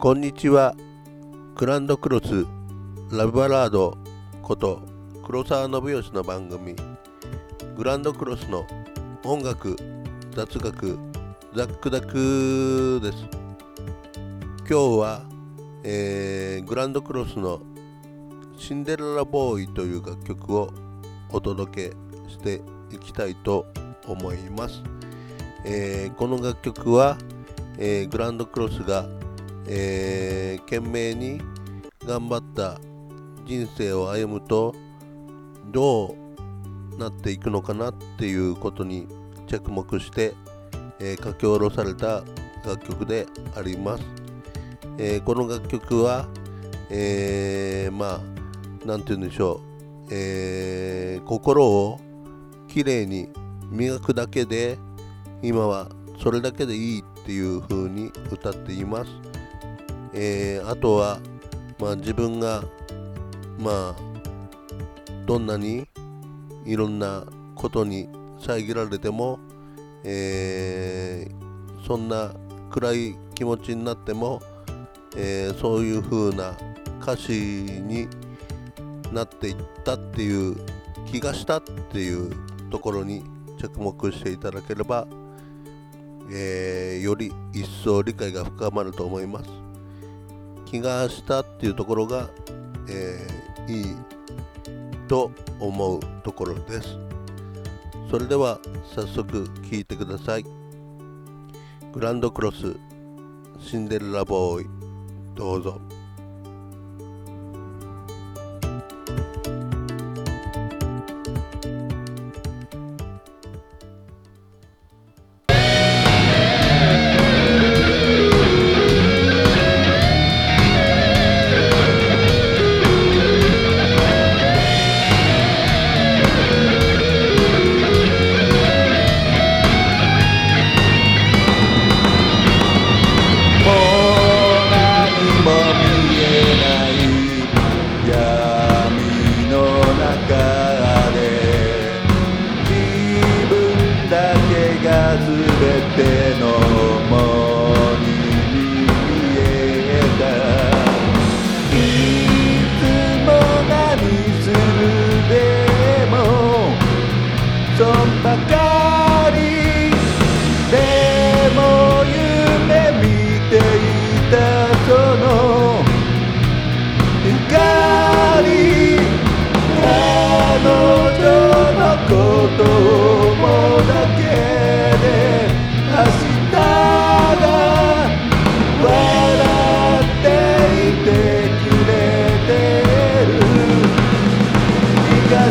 こんにちは。グランドクロスラブバラードこと黒沢信義の番組グランドクロスの音楽雑学ザックダクです。今日は、えー、グランドクロスのシンデレラボーイという楽曲をお届けしていきたいと思います、えー、この楽曲は、えー、グランドクロスが、えー、懸命に頑張った人生を歩むとどうなっていくのかなっていうことに着目して、えー、書き下ろされた楽曲であります、えー、この楽曲は、えー、まあ何て言うんでしょう、え心をきれいに磨くだけで今はそれだけでいいっていう風に歌っています、えー、あとは、まあ、自分がまあどんなにいろんなことに遮られても、えー、そんな暗い気持ちになっても、えー、そういう風な歌詞になっていったっていう気がしたっていうところに着目していただければ、えー、より一層理解が深まると思います。気がしたっていうところが、えー、いいと思うところです。それでは早速聴いてください。グランドクロスシンデレラボーイどうぞ。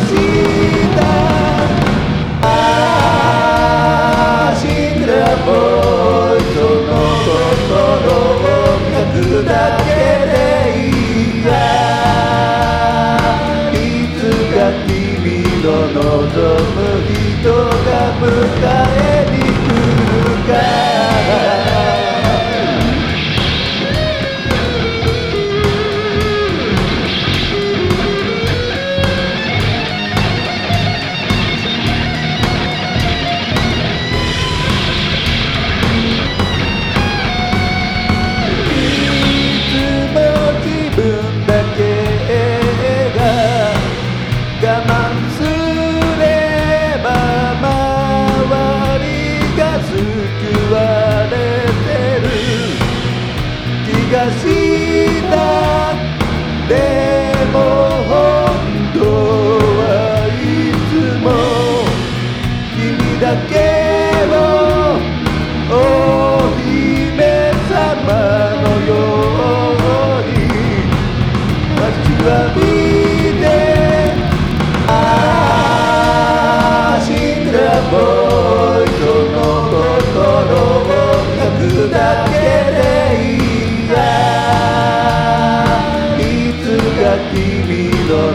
see así.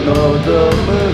know the moon.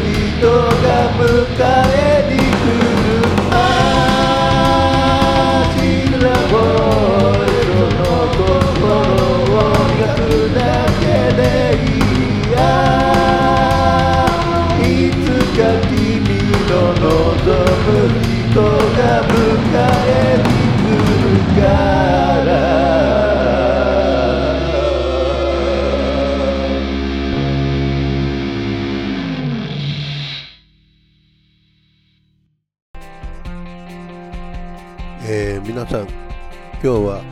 え、皆さん今日は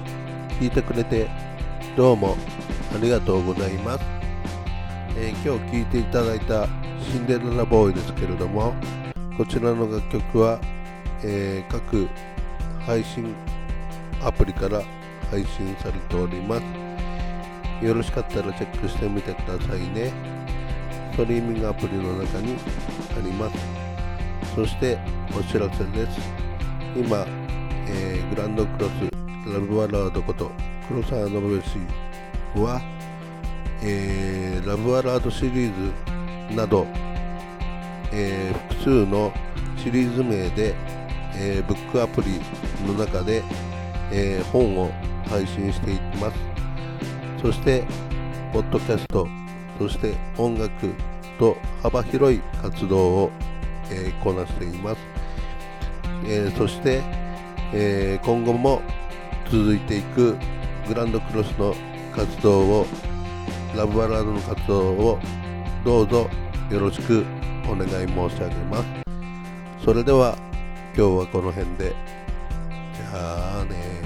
聞いてくれてどうもありがとうございます、えー、今日聴いていただいたシンデレラボーイですけれどもこちらの楽曲は、えー、各配信アプリから配信されております。よろしかったらチェックしてみてくださいね。ストリーミングアプリの中にあります。そしてお知らせです。今、えー、グランドクロスラブバラードこと黒沢信義は、えー、ラブバラードシリーズなど、えー、複数のシリーズ名で、えー、ブックアプリの中で、え本を配信していきます。そしてポッドキャストそして音楽と幅広い活動を、えこなしています、えそして、え今後も続いていくグランドクロスの活動をラブバラードの活動をどうぞよろしくお願い申し上げます。それでは今日はこの辺で。じゃあね